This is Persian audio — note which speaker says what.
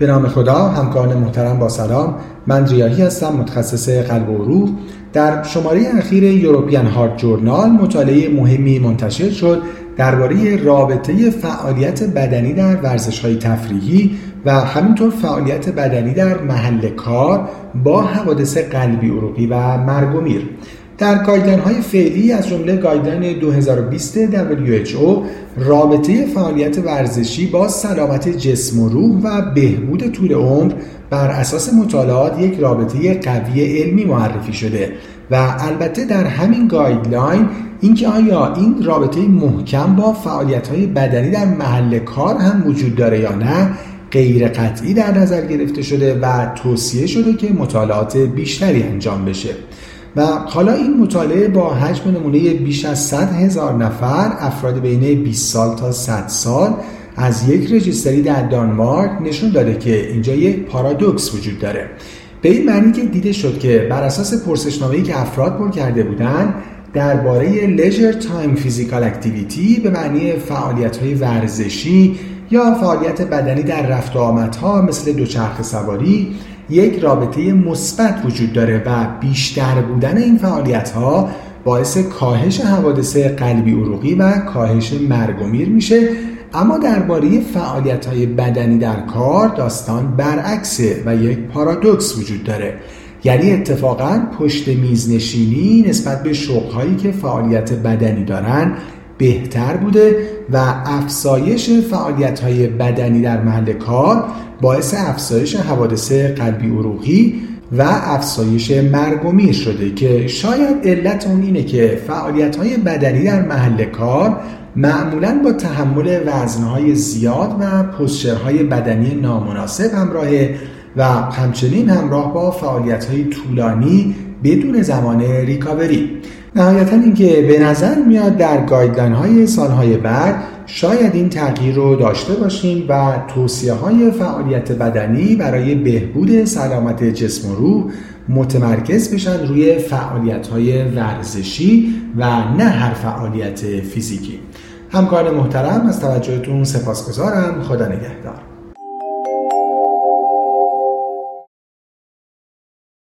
Speaker 1: به نام خدا همکاران محترم با سلام. من ریاهی هستم متخصص قلب و روح. در شماره اخیر یوروپیان هارت جورنال مطالعه مهمی منتشر شد درباره رابطه فعالیت بدنی در ورزش های تفریحی و همینطور فعالیت بدنی در محل کار با حوادث قلبی عروقی و مرگ و میر. در گایدن های فعلی از جمله گایدن 2020 WHO رابطه فعالیت ورزشی با سلامت جسم و روح و بهبود طول عمر بر اساس مطالعات یک رابطه قوی علمی معرفی شده و البته در همین گایدلاین اینکه آیا این رابطه محکم با فعالیت های بدنی در محل کار هم وجود داره یا نه غیر قطعی در نظر گرفته شده و توصیه شده که مطالعات بیشتری انجام بشه. و حالا این مطالعه با حجم نمونه بیش از 100 هزار نفر افراد بین 20 سال تا 100 سال از یک registry در دانمارک نشون داده که اینجا یک پارادوکس وجود داره. به این معنی که دیده شد که بر اساس پرسشنامه‌ای که افراد پر کرده بودند درباره leisure time physical activity به معنی فعالیت های ورزشی یا فعالیت بدنی در رفت و آمدها مثل دوچرخه سواری یک رابطه مثبت وجود داره و بیشتر بودن این فعالیت ها باعث کاهش حوادث قلبی عروقی و کاهش مرگ و میر میشه. اما درباره فعالیت های بدنی در کار داستان برعکسه و یک پارادوکس وجود داره. یعنی اتفاقا پشت میز نشینی نسبت به شغلهایی که فعالیت بدنی دارن بهتر بوده و افزایش فعالیت های بدنی در محل کار باعث افزایش حوادث قلبی عروقی و افزایش مرگ و میر شده که شاید علت اون اینه که فعالیت های بدنی در محل کار معمولا با تحمل وزنهای زیاد و پوسترهای بدنی نامناسب همراهه و همچنین همراه با فعالیت های طولانی بدون زمان ریکاوری. نهایتا اینکه به نظر میاد در گایدلاین های سالهای بعد شاید این تغییر رو داشته باشیم و توصیه های فعالیت بدنی برای بهبود سلامت جسم و روح متمرکز بشن روی فعالیت های ورزشی و نه هر فعالیت فیزیکی. همکار محترم از توجهتون سپاسگزارم. خدا نگهدار.